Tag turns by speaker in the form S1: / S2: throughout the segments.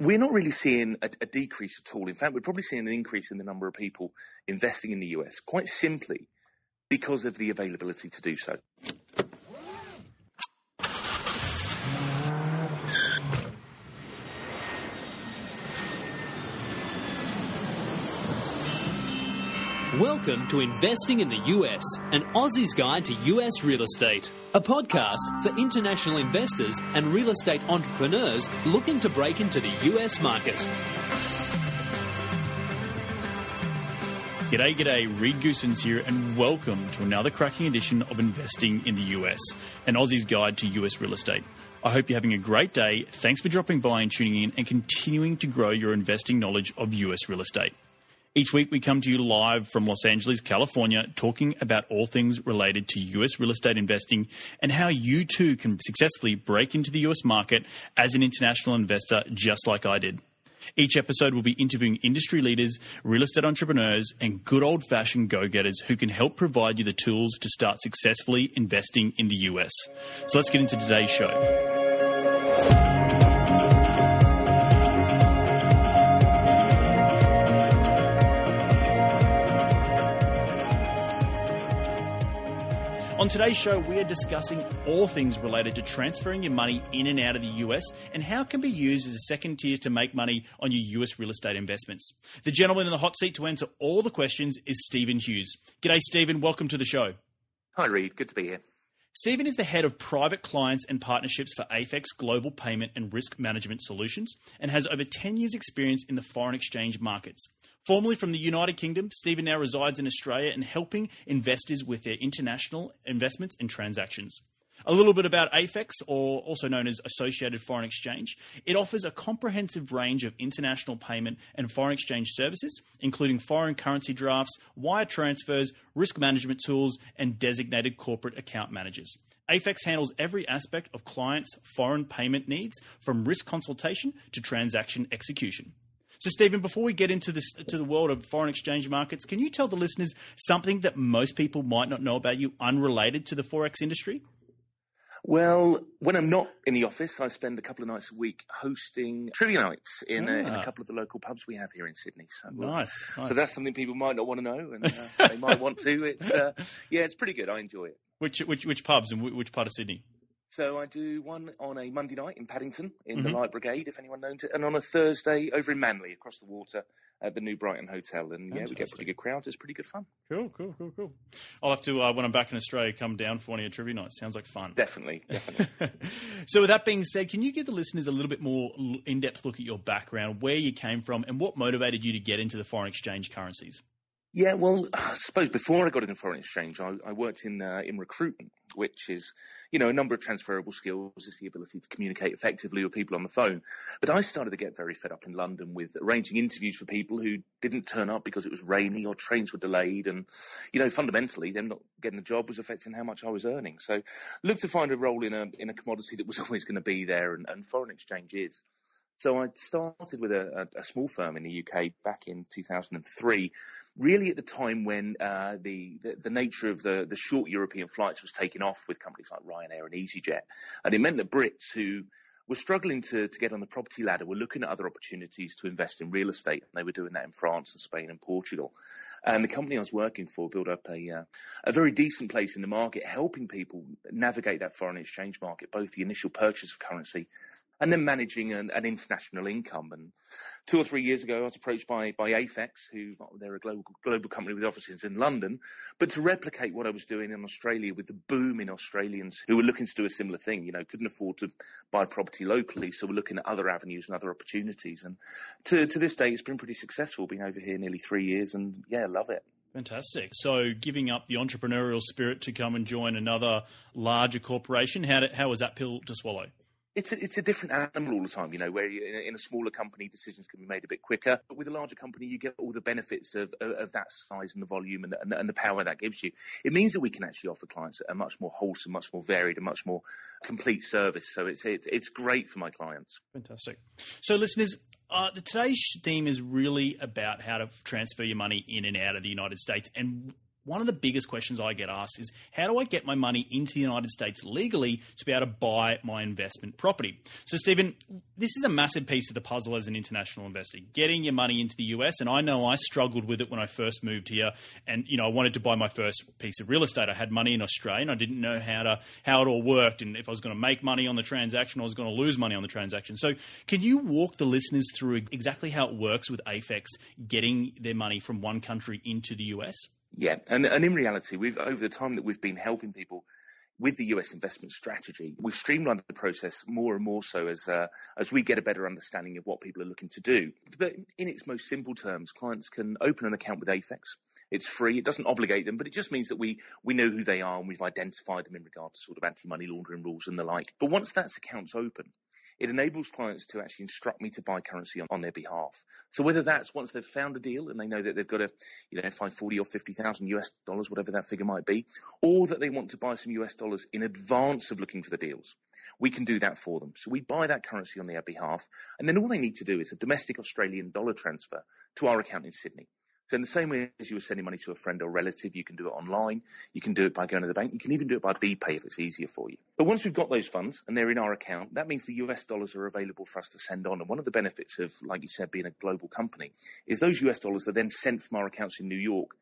S1: We're not really seeing a, a, decrease at all. In fact, we're probably seeing an increase in the number of people investing in the US, quite simply because of the availability to do so.
S2: Welcome to Investing in the US, an Aussie's Guide to US Real Estate, a podcast for international investors and real estate entrepreneurs looking to break into the US market.
S3: G'day, g'day, Reed Goossens here, and welcome to another cracking edition of Investing in the US, an Aussie's Guide to US Real Estate. I hope you're having a great day. Thanks for dropping by and tuning in and continuing to grow your investing knowledge of US real estate. Each week, we come to you live from Los Angeles, California, talking about all things related to US real estate investing and how you too can successfully break into the US market as an international investor, just like I did. Each episode will be interviewing industry leaders, real estate entrepreneurs, and good old fashioned go getters who can help provide you the tools to start successfully investing in the US. So let's get into today's show. On today's show, we are discussing all things related to transferring your money in and out of the US and how it can be used as a second tier to make money on your US real estate investments. The gentleman in the hot seat to answer all the questions is Stephen Hughes. G'day, Stephen. Welcome to the show.
S1: Hi, Reed. Good to be here.
S3: Stephen is the head of private clients and partnerships for AFEX Global Payment and Risk Management Solutions and has over 10 years' experience in the foreign exchange markets. Formerly from the United Kingdom, Stephen now resides in Australia and helping investors with their international investments and transactions. A little bit about AFEX, or also known as Associated Foreign Exchange. It offers a comprehensive range of international payment and foreign exchange services, including foreign currency drafts, wire transfers, risk management tools, and designated corporate account managers. AFEX handles every aspect of clients' foreign payment needs, from risk consultation to transaction execution. So, Stephen, before we get into this to the world of foreign exchange markets, can you tell the listeners something that most people might not know about you, unrelated to the forex industry?
S1: Well, when I'm not in the office, I spend a couple of nights a week hosting trivia nights in, ah. a, in a ah. couple of the local pubs we have here in Sydney.
S3: So, uh, nice,
S1: nice. So that's something people might not want to know, and uh, they might want to. It's uh, yeah, it's pretty good. I enjoy it.
S3: Which which which pubs and which part of Sydney?
S1: So I do one on a Monday night in Paddington in mm-hmm. the Light Brigade, if anyone knows it, and on a Thursday over in Manly across the water at the New Brighton Hotel. And yeah, we get pretty good crowds. It's pretty good fun.
S3: Cool, cool, cool, cool. I'll have to uh, when I'm back in Australia come down for one of your trivia nights. Sounds like fun.
S1: Definitely, definitely.
S3: so with that being said, can you give the listeners a little bit more in-depth look at your background, where you came from, and what motivated you to get into the foreign exchange currencies?
S1: Yeah, well, I suppose before I got into foreign exchange, I, I worked in uh, in recruitment, which is, you know, a number of transferable skills. Is the ability to communicate effectively with people on the phone. But I started to get very fed up in London with arranging interviews for people who didn't turn up because it was rainy or trains were delayed, and you know, fundamentally, them not getting the job was affecting how much I was earning. So, looked to find a role in a in a commodity that was always going to be there, and, and foreign exchange is. So I started with a, a, a, small firm in the UK back in 2003, really at the time when uh, the, the, the nature of the the short European flights was taking off with companies like Ryanair and EasyJet, and it meant that Brits who were struggling to, to get on the property ladder were looking at other opportunities to invest in real estate. And they were doing that in France and Spain and Portugal. And the company I was working for built up a uh, a very decent place in the market, helping people navigate that foreign exchange market, both the initial purchase of currency and then managing an, an, international income. And two or three years ago, I was approached by by AFEX, who they're a global global company with offices in London, but to replicate what I was doing in Australia with the boom in Australians who were looking to do a similar thing. You know, couldn't afford to buy property locally, so we're looking at other avenues and other opportunities. And to to this day, it's been pretty successful. Being over here nearly three years, and yeah, love it.
S3: Fantastic. So, giving up the entrepreneurial spirit to come and join another larger corporation, how did, how was that pill to swallow?
S1: It's a, it's a different animal all the time, you know, where you, in, a, in, a, smaller company, decisions can be made a bit quicker. But with a larger company, you get all the benefits of, of, of that size and the volume and, and, and, the power that gives you. It means that we can actually offer clients a much more wholesome, much more varied, and much more complete service. So it's, it's, it's great for my clients.
S3: Fantastic. So, listeners, uh, today's theme is really about how to transfer your money in and out of the United States. And one of the biggest questions I get asked is how do I get my money into the United States legally to be able to buy my investment property? So, Stephen, this is a massive piece of the puzzle as an international investor, getting your money into the US. And I know I struggled with it when I first moved here. And, you know, I wanted to buy my first piece of real estate. I had money in Australia and I didn't know how to how it all worked and if I was going to make money on the transaction, I was going to lose money on the transaction. So, can you walk the listeners through exactly how it works with AFEX getting their money from one country into the US?
S1: Yeah, and, and in reality, we've over the time that we've been helping people with the US investment strategy, we've streamlined the process more and more so as uh, as we get a better understanding of what people are looking to do. But in its most simple terms, clients can open an account with AFEX. It's free. It doesn't obligate them, but it just means that we we know who they are and we've identified them in regard to sort of anti-money laundering rules and the like. But once that account's open, it enables clients to actually instruct me to buy currency on, on, their behalf. So whether that's once they've found a deal and they know that they've got to, you know, find 40 or 50,000 US dollars, whatever that figure might be, or that they want to buy some US dollars in advance of looking for the deals, we can do that for them. So we buy that currency on their behalf. And then all they need to do is a domestic Australian dollar transfer to our account in Sydney. So in the same way as you were sending money to a friend or relative, you can do it online. You can do it by going to the bank. You can even do it by BPay if it's easier for you. But once we've got those funds and they're in our account, that means the US dollars are available for us to send on. And one of the benefits of, like you said, being a global company is those US dollars are then sent from our accounts in New York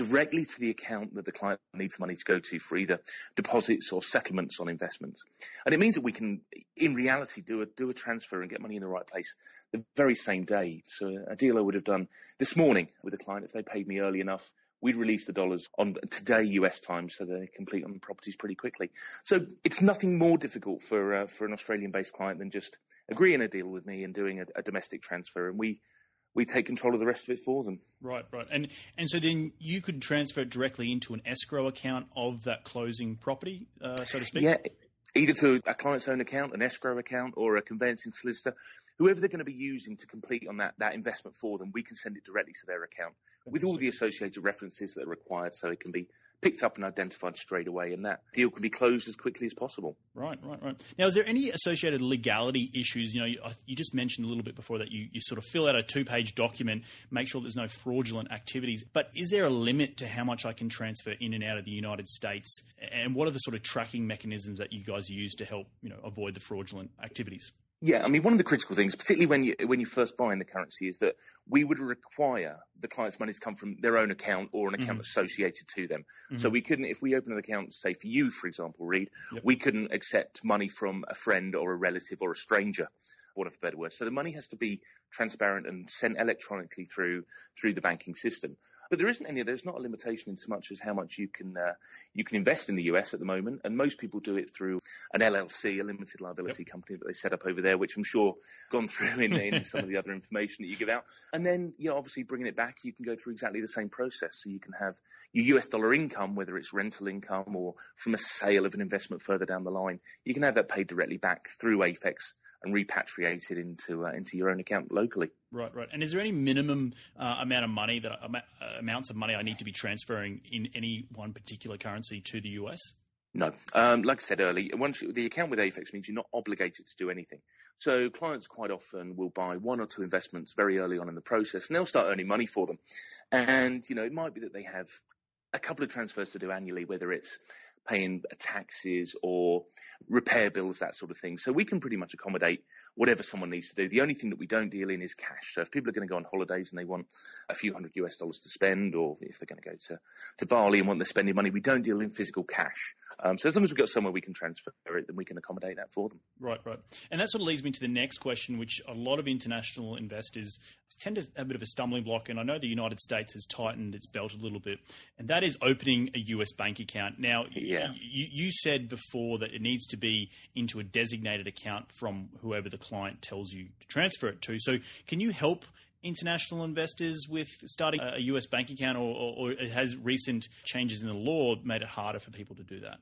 S1: directly to the account that the client needs money to go to for either deposits or settlements on investments. And it means that we can, in reality, do a, do a transfer and get money in the right place the very same day. So a deal I would have done this morning with a client, if they paid me early enough, we'd release the dollars on today US time, so they complete on properties pretty quickly. So it's nothing more difficult for uh, for an Australian-based client than just agreeing a deal with me and doing a, a domestic transfer, and we we take control of the rest of it for them.
S3: Right, right. And and so then you could transfer it directly into an escrow account of that closing property, uh, so to speak?
S1: Yeah, either to a client's own account, an escrow account, or a conveyancing solicitor. Whoever they're going to be using to complete on that, that investment for them, we can send it directly to their account with all the associated references that are required so it can be picked up and identified straight away, and that deal can be closed as quickly as possible.
S3: Right, right, right. Now, is there any associated legality issues? You know, you, you just mentioned a little bit before that you, you sort of fill out a two page document, make sure there's no fraudulent activities. But is there a limit to how much I can transfer in and out of the United States? And what are the sort of tracking mechanisms that you guys use to help, you know, avoid the fraudulent activities?
S1: Yeah, I mean, one of the critical things, particularly when you when you first buy in the currency, is that we would require the client's money to come from their own account or an account mm-hmm. associated to them. Mm-hmm. So we couldn't, if we open an account, say for you, for example, Reed, yep. we couldn't accept money from a friend or a relative or a stranger, for a better word. So the money has to be transparent and sent electronically through through the banking system. But there isn't any. There's not a limitation in so much as how much you can uh, you can invest in the US at the moment, and most people do it through an LLC, a limited liability yep. company that they set up over there, which I'm sure gone through in, in some of the other information that you give out. And then, you know, obviously bringing it back, you can go through exactly the same process. So you can have your US dollar income, whether it's rental income or from a sale of an investment further down the line, you can have that paid directly back through AFEX and repatriated into uh, into your own account locally.
S3: Right, right. And is there any minimum uh, amount of money that uh, amounts of money I need to be transferring in any one particular currency to the US?
S1: No, um, like I said earlier, once the account with AFEX means you're not obligated to do anything. So clients quite often will buy one or two investments very early on in the process, and they'll start earning money for them. And you know, it might be that they have a couple of transfers to do annually, whether it's paying taxes or repair bills, that sort of thing. So we can pretty much accommodate whatever someone needs to do. The only thing that we don't deal in is cash. So if people are going to go on holidays and they want a few hundred US dollars to spend, or if they're going to go to, to Bali and want their spending money, we don't deal in physical cash. Um, so as long as we've got somewhere we can transfer it, then we can accommodate that for them.
S3: Right, right. And that sort of leads me to the next question, which a lot of international investors tend to have a bit of a stumbling block. And I know the United States has tightened its belt a little bit, and that is opening a US bank account. Now, yeah. You, you said before that it needs to be into a designated account from whoever the client tells you to transfer it to. So, can you help international investors with starting a US bank account, or, or, or has recent changes in the law made it harder for people to do that?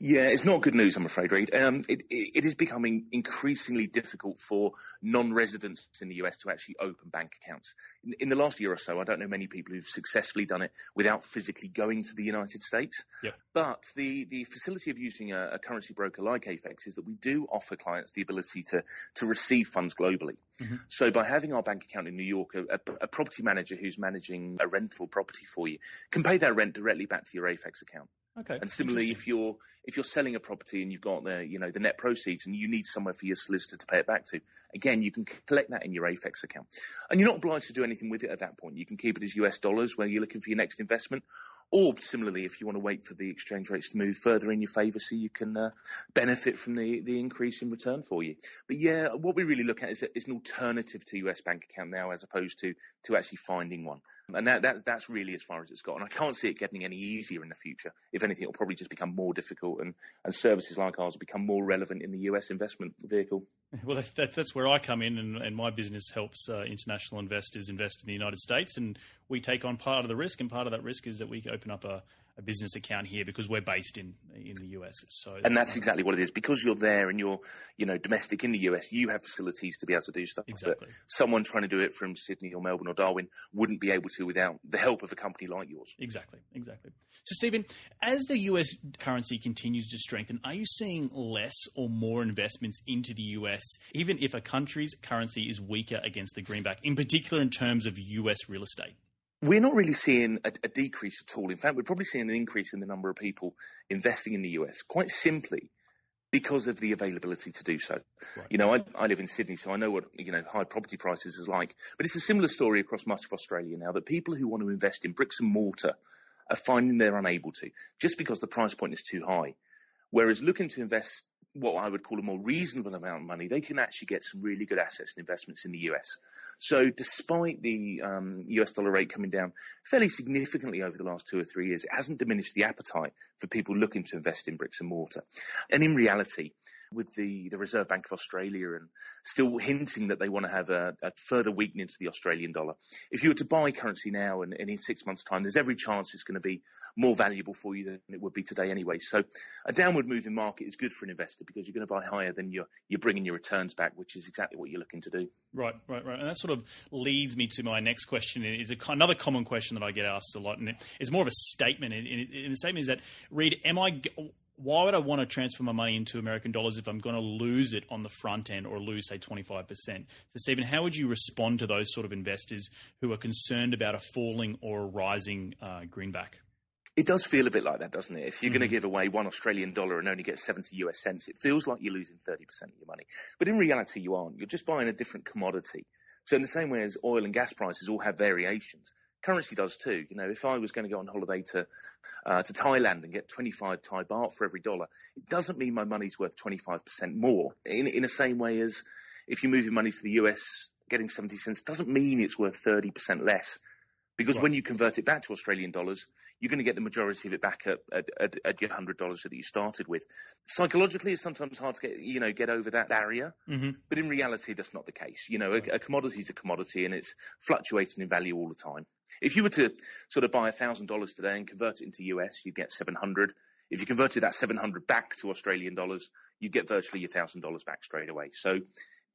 S1: Yeah, it's not good news, I'm afraid, Reed. Um, it, it is becoming increasingly difficult for non-residents in the US to actually open bank accounts. In, in, the last year or so, I don't know many people who've successfully done it without physically going to the United States.
S3: Yep.
S1: But the, the facility of using a, a, currency broker like AFEX is that we do offer clients the ability to, to receive funds globally. Mm-hmm. So by having our bank account in New York, a, a, property manager who's managing a rental property for you can pay that rent directly back to your AFEX account.
S3: Okay.
S1: And similarly, if you're if you're selling a property and you've got the you know the net proceeds and you need somewhere for your solicitor to pay it back to, again you can collect that in your AFEX account, and you're not obliged to do anything with it at that point. You can keep it as US dollars when you're looking for your next investment, or similarly, if you want to wait for the exchange rates to move further in your favour so you can uh, benefit from the, the increase in return for you. But yeah, what we really look at is, is an alternative to US bank account now as opposed to, to actually finding one. And that, that, that's really as far as it's got. And I can't see it getting any easier in the future. If anything, it'll probably just become more difficult and, and services like ours will become more relevant in the US investment vehicle.
S3: Well, that's, that's where I come in, and, and my business helps uh, international investors invest in the United States, and we take on part of the risk, and part of that risk is that we open up a, a business account here because we're based in in the US. So
S1: and that's exactly what it is because you're there and you're you know domestic in the US. You have facilities to be able to do stuff
S3: exactly.
S1: that someone trying to do it from Sydney or Melbourne or Darwin wouldn't be able to without the help of a company like yours.
S3: Exactly, exactly. So Stephen, as the US currency continues to strengthen, are you seeing less or more investments into the US, even if a country's currency is weaker against the greenback, in particular in terms of US real estate?
S1: We're not really seeing a, a, decrease at all. In fact, we're probably seeing an increase in the number of people investing in the US, quite simply because of the availability to do so. Right. You know, I, I, live in Sydney, so I know what you know high property prices is like. But it's a similar story across much of Australia now that people who want to invest in bricks and mortar are finding they're unable to just because the price point is too high. Whereas looking to invest what I would call a more reasonable amount of money, they can actually get some really good assets and investments in the US. So despite the um, US dollar rate coming down fairly significantly over the last two or three years, it hasn't diminished the appetite for people looking to invest in bricks and mortar. And in reality, with the, the Reserve Bank of Australia and still hinting that they want to have a, a further weakening to the Australian dollar. If you were to buy currency now and, and in six months' time, there's every chance it's going to be more valuable for you than it would be today anyway. So a downward moving market is good for an investor because you're going to buy higher than you're, you're bringing your returns back, which is exactly what you're looking to do.
S3: Right, right, right. And that sort of leads me to my next question. It's a, another common question that I get asked a lot, and it's more of a statement. And the statement is that, Reed, am I why would I want to transfer my money into American dollars if I'm going to lose it on the front end or lose, say, 25%? So, Stephen, how would you respond to those sort of investors who are concerned about a falling or a rising uh, greenback?
S1: It does feel a bit like that, doesn't it? If you're mm-hmm. going to give away one Australian dollar and only get 70 US cents, it feels like you're losing 30% of your money. But in reality, you aren't. You're just buying a different commodity. So in the same way as oil and gas prices all have variations, currency does too. You know, if I was going to go on holiday to uh, to Thailand and get 25 Thai baht for every dollar, it doesn't mean my money's worth 25% more. In in the same way as if you move your money to the US, getting 70 cents doesn't mean it's worth 30% less. Because right. when you convert it back to Australian dollars, you're going to get the majority of it back at, at, at, at your hundred dollars that you started with. Psychologically, it's sometimes hard to get you know get over that barrier,
S3: mm-hmm.
S1: but in reality, that's not the case. You know, a, a commodity is a commodity, and it's fluctuating in value all the time. If you were to sort of buy $1,000 today and convert it into US, you'd get 700. If you converted that 700 back to Australian dollars, you'd get virtually your $1,000 back straight away. So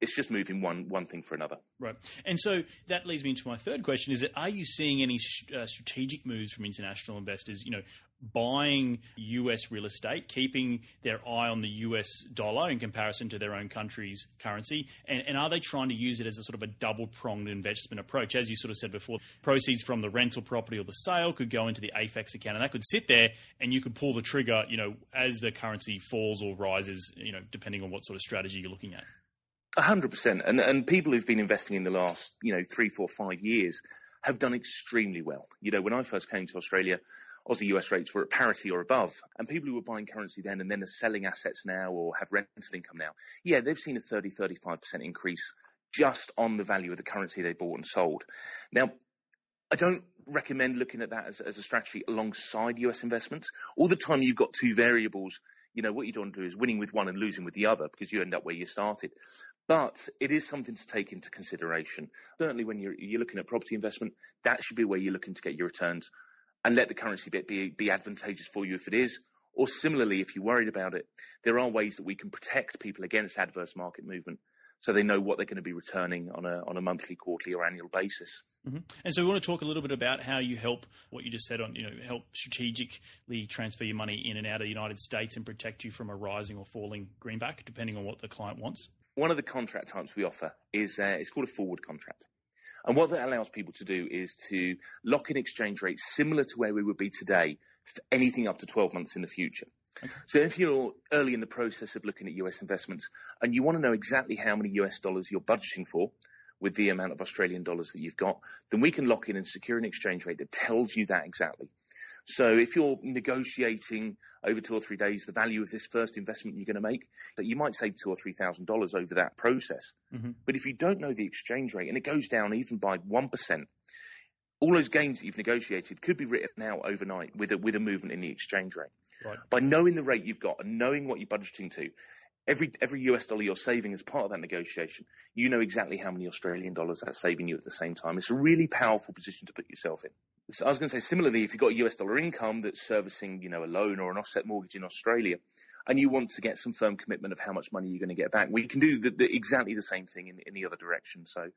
S1: it's just moving one one thing for another.
S3: Right, and so that leads me into my third question: Is that are you seeing any uh, strategic moves from international investors? You know, buying US real estate, keeping their eye on the US dollar in comparison to their own country's currency? And, and, are they trying to use it as a sort of a double pronged investment approach? As you sort of said before, proceeds from the rental property or the sale could go into the AFEX account and that could sit there and you could pull the trigger, you know, as the currency falls or rises, you know, depending on what sort of strategy you're looking at.
S1: A hundred percent. And and people who've been investing in the last, you know, three, four, five years have done extremely well. You know, when I first came to Australia, Aussie US rates were at parity or above. And people who were buying currency then and then are selling assets now or have rental income now, yeah, they've seen a 30, 35% increase just on the value of the currency they bought and sold. Now, I don't recommend looking at that as, as a strategy alongside US investments. All the time you've got two variables, you know, what you don't want to do is winning with one and losing with the other because you end up where you started. But it is something to take into consideration. Certainly when you're, you're looking at property investment, that should be where you're looking to get your returns and let the currency bit be, be advantageous for you if it is, Or similarly, if you're worried about it, there are ways that we can protect people against adverse market movement so they know what they're going to be returning on a, on a monthly, quarterly, or annual basis.
S3: Mm-hmm. And so we want to talk a little bit about how you help what you just said on, you know, help strategically transfer your money in and out of the United States and protect you from a rising or falling greenback, depending on what the client wants.
S1: One of the contract types we offer is uh, it's called a forward contract. And what that allows people to do is to lock in exchange rates similar to where we would be today for anything up to 12 months in the future. Okay. So if you're early in the process of looking at US investments and you want to know exactly how many US dollars you're budgeting for with the amount of Australian dollars that you've got, then we can lock in and secure an exchange rate that tells you that exactly. So if you're negotiating over two or three days the value of this first investment you're going to make, that you might save two or three thousand dollars over that process. Mm-hmm. But if you don't know the exchange rate and it goes down even by one percent, all those gains that you've negotiated could be written out overnight with a with a movement in the exchange rate. Right. By knowing the rate you've got and knowing what you're budgeting to, every every US dollar you're saving as part of that negotiation, you know exactly how many Australian dollars that's saving you at the same time. It's a really powerful position to put yourself in. So I was going to say similarly, if you've got a US dollar income that's servicing, you know, a loan or an offset mortgage in Australia, and you want to get some firm commitment of how much money you're going to get back, we can do the, the, exactly the same thing in, in the other direction. So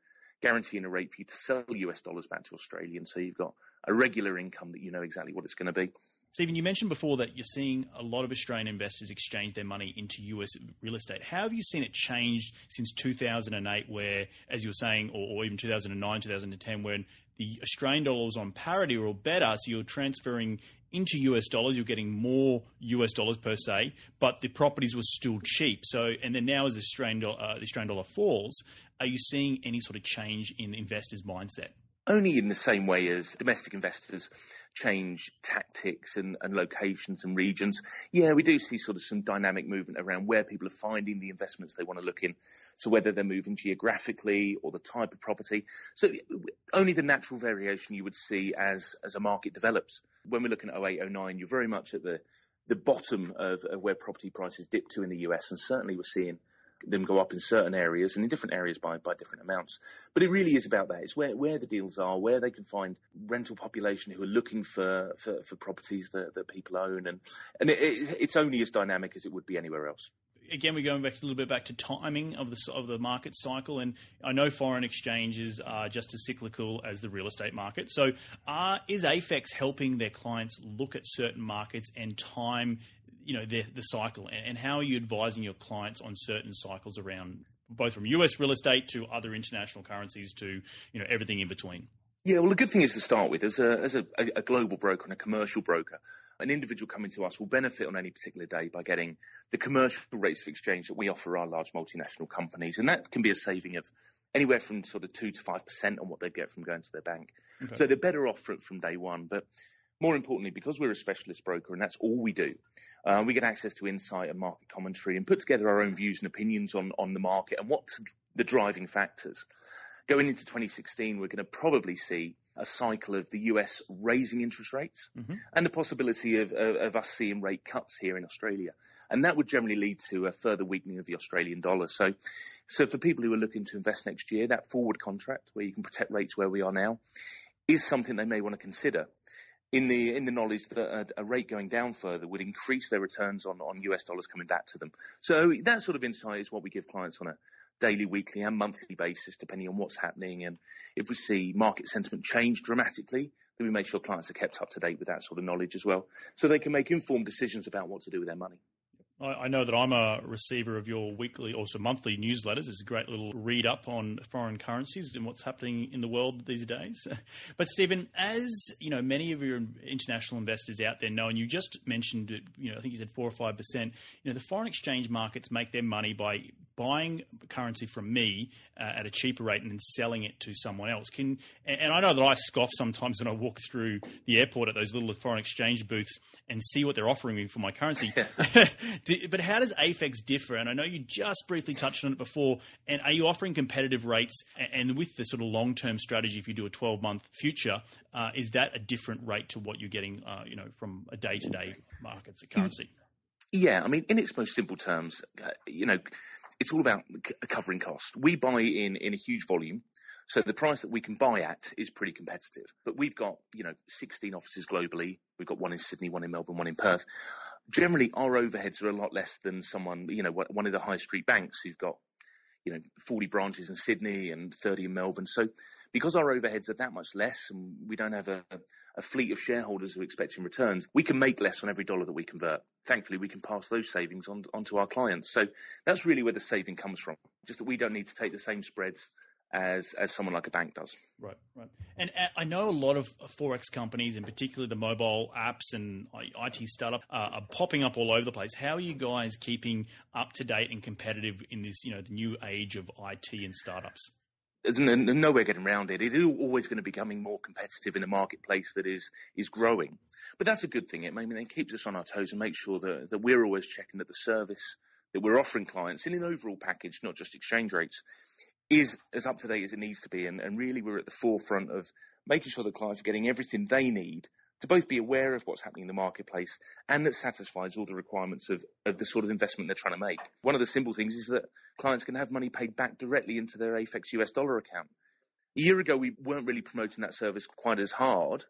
S1: guaranteeing a rate for you to sell US dollars back to Australian, so you've got a regular income that you know exactly what it's going to be.
S3: Stephen, you mentioned before that you're seeing a lot of Australian investors exchange their money into US real estate. How have you seen it change since 2008, where, as you were saying, or, or even 2009, 2010, when the Australian dollar was on parity or better, so you're transferring into US dollars, you're getting more US dollars per se, but the properties were still cheap. So, and then now as the Australian, uh, the Australian dollar falls, are you seeing any sort of change in investors' mindset?
S1: Only in the same way as domestic investors change tactics and, and, locations and regions. Yeah, we do see sort of some dynamic movement around where people are finding the investments they want to look in. So whether they're moving geographically or the type of property. So only the natural variation you would see as, as a market develops. When we're looking at 08, 09, you're very much at the, the bottom of, of where property prices dip to in the US. And certainly we're seeing them go up in certain areas and in different areas by, by different amounts. But it really is about that. It's where, where the deals are, where they can find rental population who are looking for, for, for properties that, that people own. And, and it, it, it's only as dynamic as it would be anywhere else
S3: again, we're going back a little bit back to timing of the of the market cycle, and I know foreign exchanges are just as cyclical as the real estate market. So, uh, is AFEX helping their clients look at certain markets and time you know the, the cycle and how are you advising your clients on certain cycles around both from US real estate to other international currencies to you know everything in between?
S1: Yeah well the good thing is to start with as a as a, a global broker and a commercial broker an individual coming to us will benefit on any particular day by getting the commercial rates of exchange that we offer our large multinational companies. And that can be a saving of anywhere from sort of 2 to 5% on what they get from going to their bank. Okay. so they're better off from day one. But more importantly, because we're a specialist broker and that's all we do, uh, we get access to insight and market commentary and put together our own views and opinions on, on the market and what's the driving factors. Going into 2016, we're going to probably see a cycle of the US raising interest rates mm-hmm. and the possibility of, of, of, us seeing rate cuts here in Australia. And that would generally lead to a further weakening of the Australian dollar. So, so for people who are looking to invest next year, that forward contract where you can protect rates where we are now is something they may want to consider in the in the knowledge that a, a, rate going down further would increase their returns on, on US dollars coming back to them. So that sort of insight is what we give clients on a daily, weekly, and monthly basis, depending on what's happening. And if we see market sentiment change dramatically, then we make sure clients are kept up to date with that sort of knowledge as well, so they can make informed decisions about what to do with their money.
S3: I know that I'm a receiver of your weekly, also monthly newsletters. It's a great little read up on foreign currencies and what's happening in the world these days. But Stephen, as you know, many of your international investors out there know, and you just mentioned, you know, I think you said four or five percent. You know, the foreign exchange markets make their money by buying currency from me uh, at a cheaper rate and then selling it to someone else. Can and I know that I scoff sometimes when I walk through the airport at those little foreign exchange booths and see what they're offering me for my currency. but how does AFEX differ? And I know you just briefly touched on it before. And are you offering competitive rates? And with the sort of long term strategy, if you do a 12 month future, uh, is that a different rate to what you're getting, uh, you know, from a day to day markets currency?
S1: Yeah, I mean, in its most simple terms, uh, you know, it's all about covering cost. We buy in in a huge volume. So the price that we can buy at is pretty competitive. But we've got, you know, 16 offices globally. We've got one in Sydney, one in Melbourne, one in Perth. generally our overheads are a lot less than someone, you know, one of the high street banks who's got, you know, 40 branches in Sydney and 30 in Melbourne. So because our overheads are that much less and we don't have a, a fleet of shareholders who are expecting returns, we can make less on every dollar that we convert. Thankfully, we can pass those savings on, on to our clients. So that's really where the saving comes from. Just that we don't need to take the same spreads as as someone like a bank does.
S3: Right, right. And uh, I know a lot of forex companies, in particular the mobile apps and IT startup, uh, are popping up all over the place. How are you guys keeping up to date and competitive in this, you know, the new age of IT and startups?
S1: There's no way getting around it. It is always going to be becoming more competitive in a marketplace that is is growing. But that's a good thing. It, I mean, it keeps us on our toes and makes sure that, that we're always checking that the service that we're offering clients in an overall package, not just exchange rates, is as up to date as it needs to be. And, and really, we're at the forefront of making sure that clients are getting everything they need to both be aware of what's happening in the marketplace and that satisfies all the requirements of, of the sort of investment they're trying to make. One of the simple things is that clients can have money paid back directly into their AFEX US dollar account. A year ago, we weren't really promoting that service quite as hard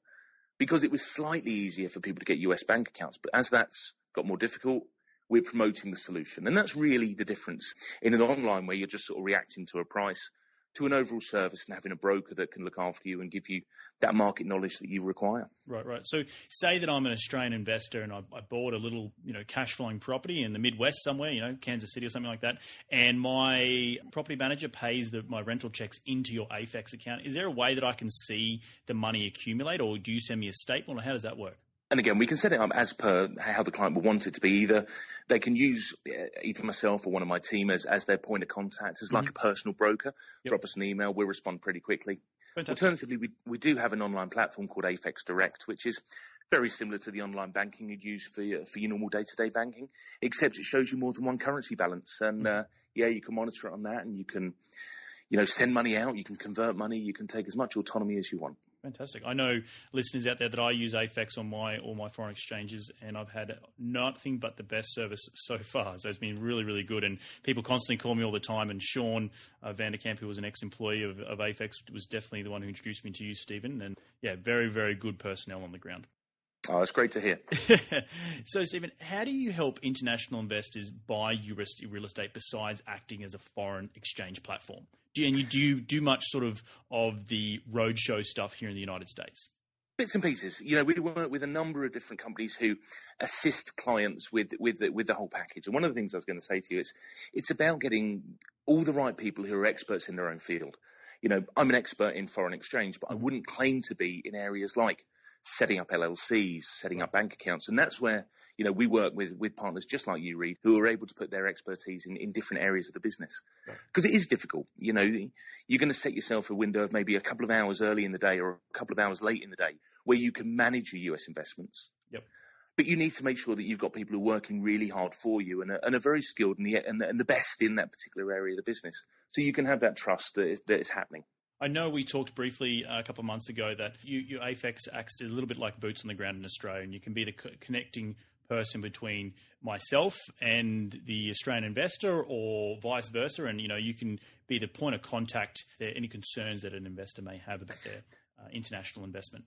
S1: because it was slightly easier for people to get US bank accounts. But as that's got more difficult, we're promoting the solution. And that's really the difference in an online where you're just sort of reacting to a price to an overall service and having a broker that can look after you and give you that market knowledge that you require.
S3: Right, right. So, say that I'm an Australian investor and I, I, bought a little, you know, cash flowing property in the Midwest somewhere, you know, Kansas City or something like that, and my property manager pays the, my rental checks into your AFEX account. Is there a way that I can see the money accumulate, or do you send me a statement, or how does that work?
S1: And again, we can set it up as per how the client would want it to be. Either they can use uh, either myself or one of my team as, as their point of contact, as like mm-hmm. a personal broker. Yep. Drop us an email, we'll respond pretty quickly. Fantastic. Alternatively, we, we do have an online platform called AFEX Direct, which is very similar to the online banking you'd use for your, for your normal day-to-day banking, except it shows you more than one currency balance. And mm-hmm. uh, yeah, you can monitor it on that, and you can, you know, send money out, you can convert money, you can take as much autonomy as you want.
S3: Fantastic. I know listeners out there that I use AFEX on my all my foreign exchanges, and I've had nothing but the best service so far. So it's been really, really good. And people constantly call me all the time. And Sean uh, Vanderkamp, who was an ex-employee of, of AFEX, was definitely the one who introduced me to you, Stephen. And yeah, very, very good personnel on the ground.
S1: Oh, it's great to hear.
S3: so, Stephen, how do you help international investors buy US real estate besides acting as a foreign exchange platform? Do you, and you do you do much sort of of the roadshow stuff here in the United States?
S1: Bits and pieces. You know, we work with a number of different companies who assist clients with with the, with the whole package. And one of the things I was going to say to you is, it's about getting all the right people who are experts in their own field. You know, I'm an expert in foreign exchange, but I mm-hmm. wouldn't claim to be in areas like setting up LLCs, setting up bank accounts. And that's where, you know, we work with, with partners just like you, Reed, who are able to put their expertise in, in different areas of the business. Because it is difficult. You know, you're going to set yourself a window of maybe a couple of hours early in the day or a couple of hours late in the day where you can manage your US investments.
S3: Yep.
S1: But you need to make sure that you've got people who are working really hard for you and are, and are very skilled and the, and, the, and the best in that particular area of the business. So you can have that trust that, is, that it's happening.
S3: I know we talked briefly a couple of months ago that you, your AFEX acts a little bit like boots on the ground in Australia, and you can be the co- connecting person between myself and the Australian investor, or vice versa. And you know, you can be the point of contact for any concerns that an investor may have about their uh, international investment.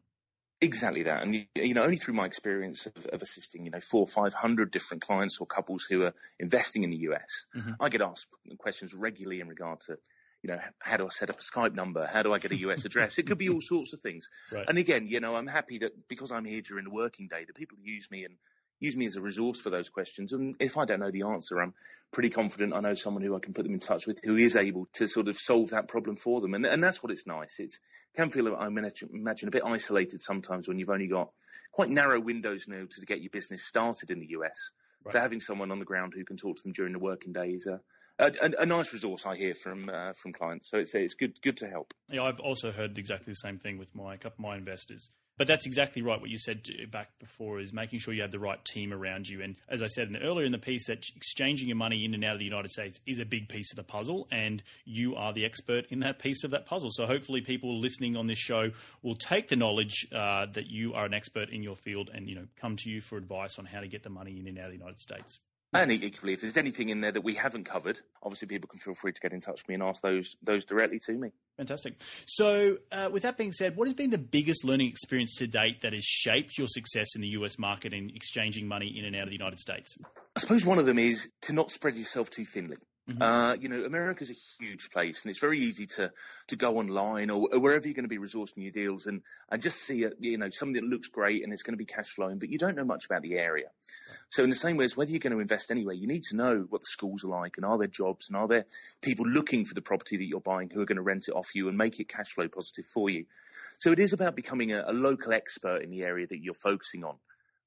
S1: Exactly that, and you know, only through my experience of, of assisting, you know, four or five hundred different clients or couples who are investing in the US, mm-hmm. I get asked questions regularly in regard to you know, how do I set up a Skype number? How do I get a US address? It could be all sorts of things. Right. And again, you know, I'm happy that because I'm here during the working day, that people use me and use me as a resource for those questions. And if I don't know the answer, I'm pretty confident I know someone who I can put them in touch with who is able to sort of solve that problem for them. And, and that's what it's nice. It can feel, I imagine, a bit isolated sometimes when you've only got quite narrow windows now to get your business started in the US. Right. So having someone on the ground who can talk to them during the working day is a, a, a, nice resource I hear from uh, from clients. So it's it's good good to help.
S3: Yeah, I've also heard exactly the same thing with my my investors. But that's exactly right. What you said back before is making sure you have the right team around you. And as I said earlier in the piece, that exchanging your money in and out of the United States is a big piece of the puzzle, and you are the expert in that piece of that puzzle. So hopefully, people listening on this show will take the knowledge uh, that you are an expert in your field, and you know come to you for advice on how to get the money in and out of the United States.
S1: And equally, if there's anything in there that we haven't covered, obviously people can feel free to get in touch with me and ask those those directly to me.
S3: Fantastic. So, uh, with that being said, what has been the biggest learning experience to date that has shaped your success in the US market in exchanging money in and out of the United States?
S1: I suppose one of them is to not spread yourself too thinly. Mm-hmm. Uh, you know, America's a huge place, and it's very easy to to go online or, or, wherever you're going to be resourcing your deals and and just see a, you know something that looks great and it's going to be cash flowing, but you don't know much about the area. So in the same way as whether you're going to invest anywhere, you need to know what the schools are like and are there jobs and are there people looking for the property that you're buying who are going to rent it off you and make it cash flow positive for you. So it is about becoming a, a local expert in the area that you're focusing on,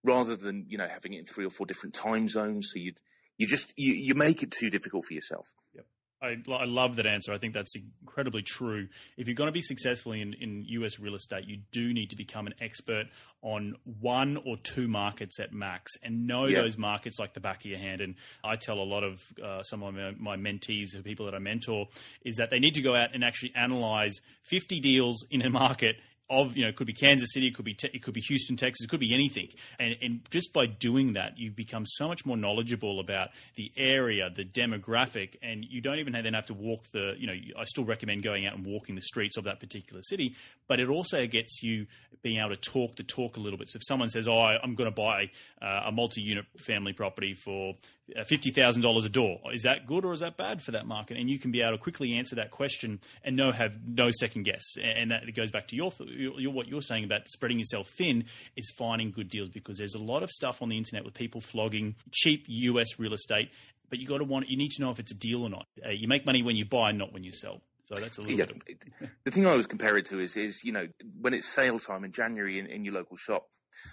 S1: rather than you know having it in three or four different time zones. So you you just you, you make it too difficult for yourself.
S3: Yep. I, I, love that answer. I think that's incredibly true. If you're going to be successful in, in US real estate, you do need to become an expert on one or two markets at max and know yeah. those markets like the back of your hand. And I tell a lot of uh, some of my, my mentees, the people that I mentor, is that they need to go out and actually analyze 50 deals in a market of you know it could be Kansas City, it could be te- it could be Houston, Texas, it could be anything. And, and just by doing that, you become so much more knowledgeable about the area, the demographic, and you don't even then have to walk the you know I still recommend going out and walking the streets of that particular city, but it also gets you being able to talk the talk a little bit. So if someone says, "Oh, I'm going to buy uh, a multi-unit family property for uh, fifty thousand dollars a door," is that good or is that bad for that market? And you can be able to quickly answer that question and no have no second guess. And that goes back to your, your what you're saying about spreading yourself thin is finding good deals because there's a lot of stuff on the internet with people flogging cheap US real estate. But you got to want you need to know if it's a deal or not. Uh, you make money when you buy, not when you sell. So that's a little yeah, bit.
S1: Of... the thing I always compare it to is, is you know, when it's sale time in January in, in your local shop,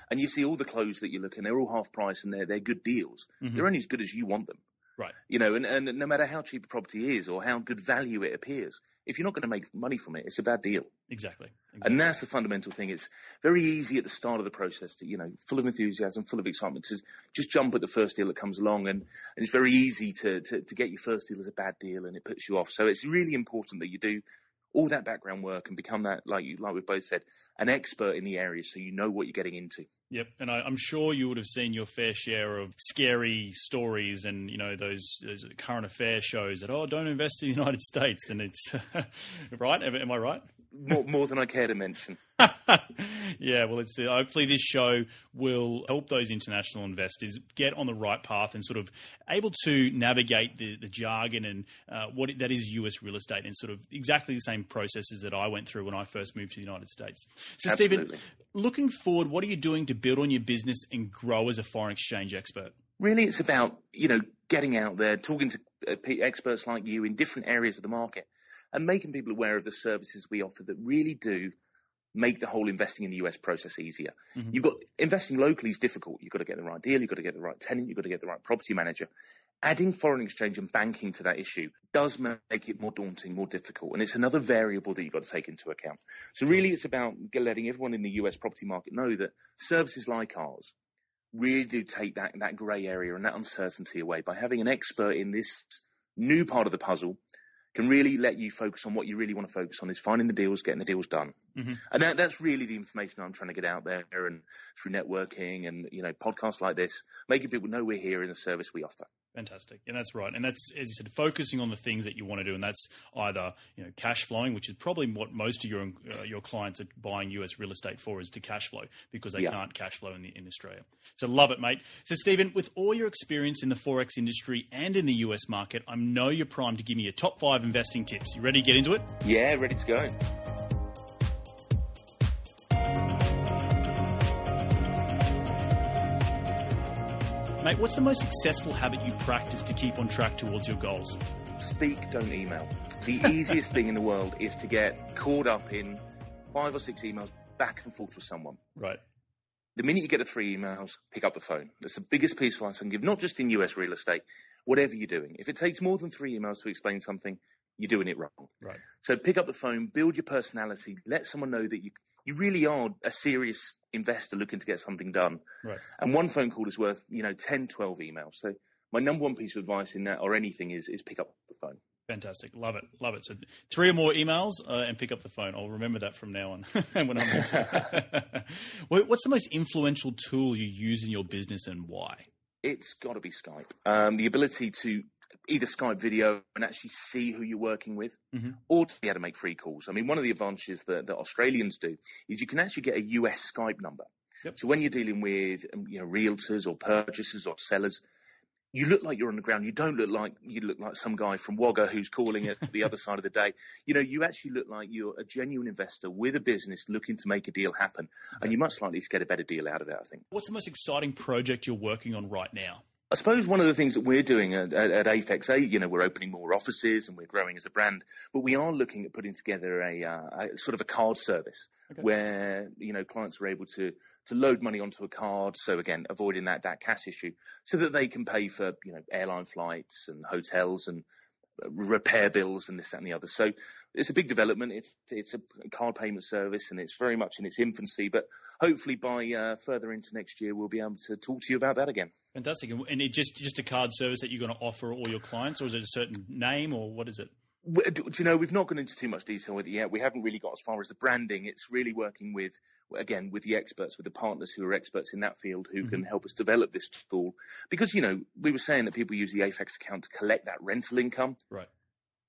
S1: and you see all the clothes that you look, and they're all half price, and they're they're good deals. Mm-hmm. They're only as good as you want them.
S3: Right.
S1: You know, and, and no matter how cheap a property is or how good value it appears, if you're not going to make money from it, it's a bad deal.
S3: Exactly. exactly.
S1: And that's the fundamental thing. It's very easy at the start of the process to, you know, full of enthusiasm, full of excitement to just jump at the first deal that comes along. And, and it's very easy to, to, to get your first deal as a bad deal and it puts you off. So it's really important that you do all that background work and become that, like you, like we both said, an expert in the area, so you know what you're getting into.
S3: Yep, and I, am sure you would have seen your fair share of scary stories and you know those, those current affair shows that oh, don't invest in the United States, and it's right. Am I right?
S1: more, more than I care to mention.
S3: yeah, well, it's uh, hopefully this show will help those international investors get on the right path and sort of able to navigate the, the jargon and uh, what it, that is U.S. real estate and sort of exactly the same processes that I went through when I first moved to the United States. So, Absolutely. Stephen, looking forward, what are you doing to build on your business and grow as a foreign exchange expert?
S1: Really, it's about you know getting out there, talking to uh, experts like you in different areas of the market and making people aware of the services we offer that really do make the whole investing in the US process easier. Mm-hmm. You've got investing locally is difficult. You've got to get the right deal. You've got to get the right tenant. You've got to get the right property manager. Adding foreign exchange and banking to that issue does make it more daunting, more difficult. And it's another variable that you've got to take into account. So really it's about letting everyone in the US property market know that services like ours really do take that, that grey area and that uncertainty away by having an expert in this new part of the puzzle can really let you focus on what you really want to focus on is finding the deals, getting the deals done. Mm-hmm. And that, that's really the information I'm trying to get out there and through networking and, you know, podcasts like this, making people know we're here in the service we offer.
S3: Fantastic. And that's right. And that's, as you said, focusing on the things that you want to do. And that's either, you know, cash flowing, which is probably what most of your, uh, your clients are buying US real estate for is to cash flow because they yeah. can't cash flow in, the, in Australia. So love it, mate. So Stephen, with all your experience in the Forex industry and in the US market, I know you're primed to give me your top five investing tips. You ready to get into it?
S1: Yeah, ready to go.
S3: Mate, what's the most successful habit you practice to keep on track towards your goals?
S1: Speak, don't email. The easiest thing in the world is to get caught up in five or six emails back and forth with someone.
S3: Right.
S1: The minute you get the three emails, pick up the phone. That's the biggest piece of advice I can give, not just in US real estate, whatever you're doing. If it takes more than three emails to explain something, you're doing it wrong.
S3: Right.
S1: So pick up the phone, build your personality, let someone know that you you really are a serious investor looking to get something done.
S3: Right.
S1: And one phone call is worth, you know, 10, 12 emails. So my number one piece of advice in that or anything is, is pick up the phone.
S3: Fantastic. Love it. Love it. So three or more emails uh, and pick up the phone. I'll remember that from now on when I'm What's the most influential tool you use in your business and why?
S1: It's got to be Skype. Um, the ability to either Skype video and actually see who you're working with,
S3: mm-hmm.
S1: or to be able to make free calls. I mean, one of the advantages that, that Australians do is you can actually get a US Skype number.
S3: Yep.
S1: So when you're dealing with um, you know realtors or purchasers or sellers, you look like you're on the ground. You don't look like you look like some guy from Wagga who's calling at the other side of the day. You know, you actually look like you're a genuine investor with a business looking to make a deal happen, exactly. and you're much likely to get a better deal out of it. I think.
S3: What's the most exciting project you're working on right now?
S1: I suppose one of the things that we're doing at, at, at Afex, A, you know, we're opening more offices and we're growing as a brand, but we are looking at putting together a, uh, a sort of a card service okay. where, you know, clients are able to, to load money onto a card. So again, avoiding that, that cash issue so that they can pay for, you know, airline flights and hotels and repair bills and this that, and the other. So it's a big development. It's it's a card payment service and it's very much in its infancy. But hopefully by uh, further into next year, we'll be able to talk to you about that again.
S3: Fantastic. And it just just a card service that you're going to offer all your clients, or is it a certain name, or what is it?
S1: Do you know, we've not gone into too much detail with it yet. We haven't really got as far as the branding. It's really working with, again, with the experts, with the partners who are experts in that field who mm-hmm. can help us develop this tool. Because, you know, we were saying that people use the Afex account to collect that rental income.
S3: Right.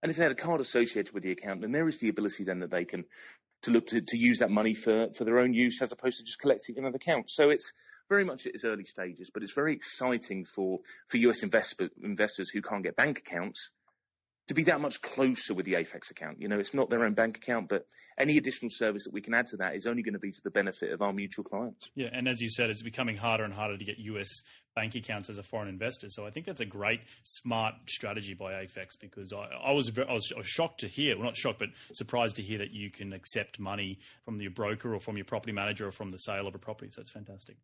S1: And if they had a card associated with the account, then there is the ability then that they can to look to, to use that money for, for their own use as opposed to just collecting it in an account. So it's very much at its early stages, but it's very exciting for, for US invest, investors who can't get bank accounts to be that much closer with the Afex account. You know, it's not their own bank account, but any additional service that we can add to that is only going to be to the benefit of our mutual clients.
S3: Yeah, and as you said, it's becoming harder and harder to get US bank accounts as a foreign investor. So I think that's a great, smart strategy by Afex because I, I, was, I, was, I was shocked to hear, well, not shocked, but surprised to hear that you can accept money from your broker or from your property manager or from the sale of a property. So it's fantastic.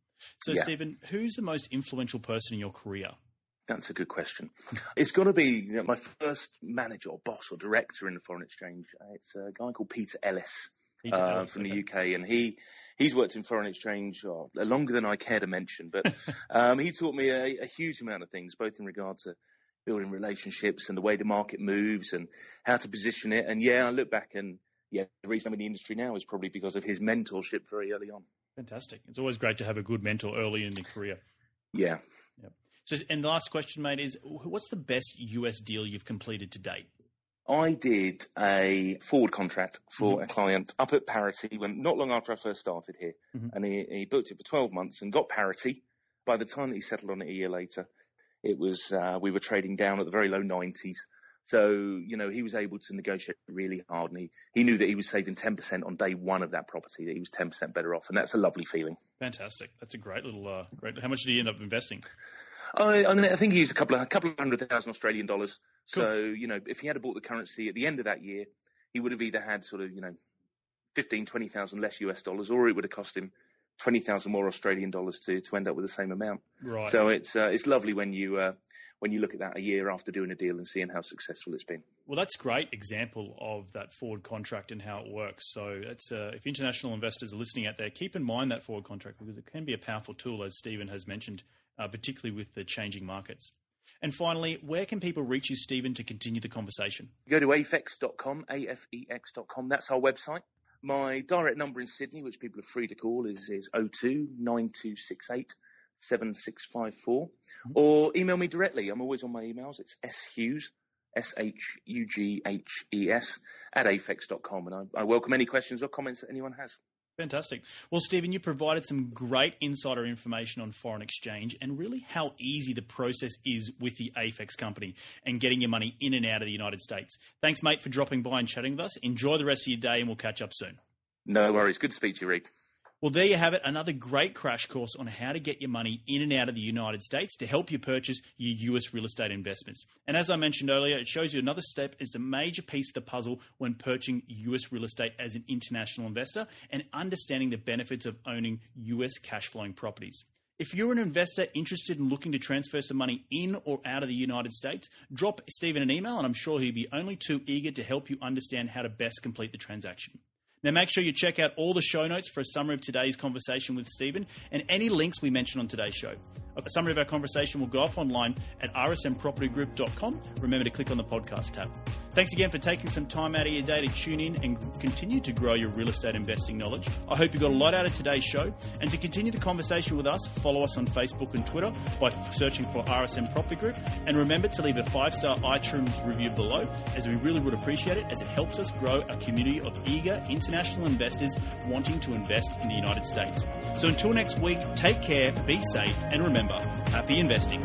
S3: So, yeah. Stephen, who's the most influential person in your career?
S1: That's a good question. It's got to be you know, my first manager or boss or director in the foreign exchange. It's a guy called Peter Ellis. Peter uh, Ellis from okay. the UK, and he he's worked in foreign exchange oh, longer than I care to mention. But um, he taught me a, a, huge amount of things, both in regard to building relationships and the way the market moves and how to position it. And yeah, I look back and yeah, the reason I'm in the industry now is probably because of his mentorship very early on.
S3: Fantastic! It's always great to have a good mentor early in the career.
S1: Yeah,
S3: so, and the last question, mate, is what's the best US deal you've completed to date?
S1: I did a forward contract for mm-hmm. a client up at parity when not long after I first started here, mm-hmm. and he, he, booked it for 12 months and got parity. By the time that he settled on it a year later, it was uh, we were trading down at the very low 90s. So you know he was able to negotiate really hard, and he, he knew that he was saving 10% on day one of that property, that he was 10% better off, and that's a lovely feeling.
S3: Fantastic. That's a great little uh, great. How much did he end up investing?
S1: I, I, mean, I think he used a couple of a couple of hundred thousand Australian dollars. Cool. So you know, if he had bought the currency at the end of that year, he would have either had sort of you know, 15, 20,000 less US dollars, or it would have cost him twenty thousand more Australian dollars to to end up with the same amount.
S3: Right.
S1: So it's uh, it's lovely when you uh, when you look at that a year after doing a deal and seeing how successful it's been.
S3: Well, that's a great example of that forward contract and how it works. So it's uh, if international investors are listening out there, keep in mind that forward contract because it can be a powerful tool, as Stephen has mentioned uh, particularly with the changing markets. And finally, where can people reach you, Stephen, to continue the conversation?
S1: Go to afex.com, A-F-E-X.com. That's our website. My direct number in Sydney, which people are free to call, is, is 02 9268 7654. Mm-hmm. Or email me directly. I'm always on my emails. It's shughes, S-H-U-G-H-E-S, at afex.com. And I, I welcome any questions or comments that anyone has.
S3: Fantastic. Well, Stephen, you provided some great insider information on foreign exchange and really how easy the process is with the Afex company and getting your money in and out of the United States. Thanks, mate, for dropping by and chatting with us. Enjoy the rest of your day, and we'll catch up soon.
S1: No worries. Good to speak to you, Reed.
S3: Well, there you have it. Another great crash course on how to get your money in and out of the United States to help you purchase your US real estate investments. And as I mentioned earlier, it shows you another step is a major piece of the puzzle when purchasing US real estate as an international investor and understanding the benefits of owning US cash flowing properties. If you're an investor interested in looking to transfer some money in or out of the United States, drop Stephen an email and I'm sure he'll be only too eager to help you understand how to best complete the transaction. Now, make sure you check out all the show notes for a summary of today's conversation with Stephen and any links we mention on today's show. A summary of our conversation will go up online at rsnpropertygroup.com. Remember to click on the podcast tab. Thanks again for taking some time out of your day to tune in and continue to grow your real estate investing knowledge. I hope you got a lot out of today's show. And to continue the conversation with us, follow us on Facebook and Twitter by searching for RSN Property Group. And remember to leave a five star iTunes review below, as we really would appreciate it, as it helps us grow a community of eager international investors wanting to invest in the United States. So until next week, take care, be safe, and remember happy investing.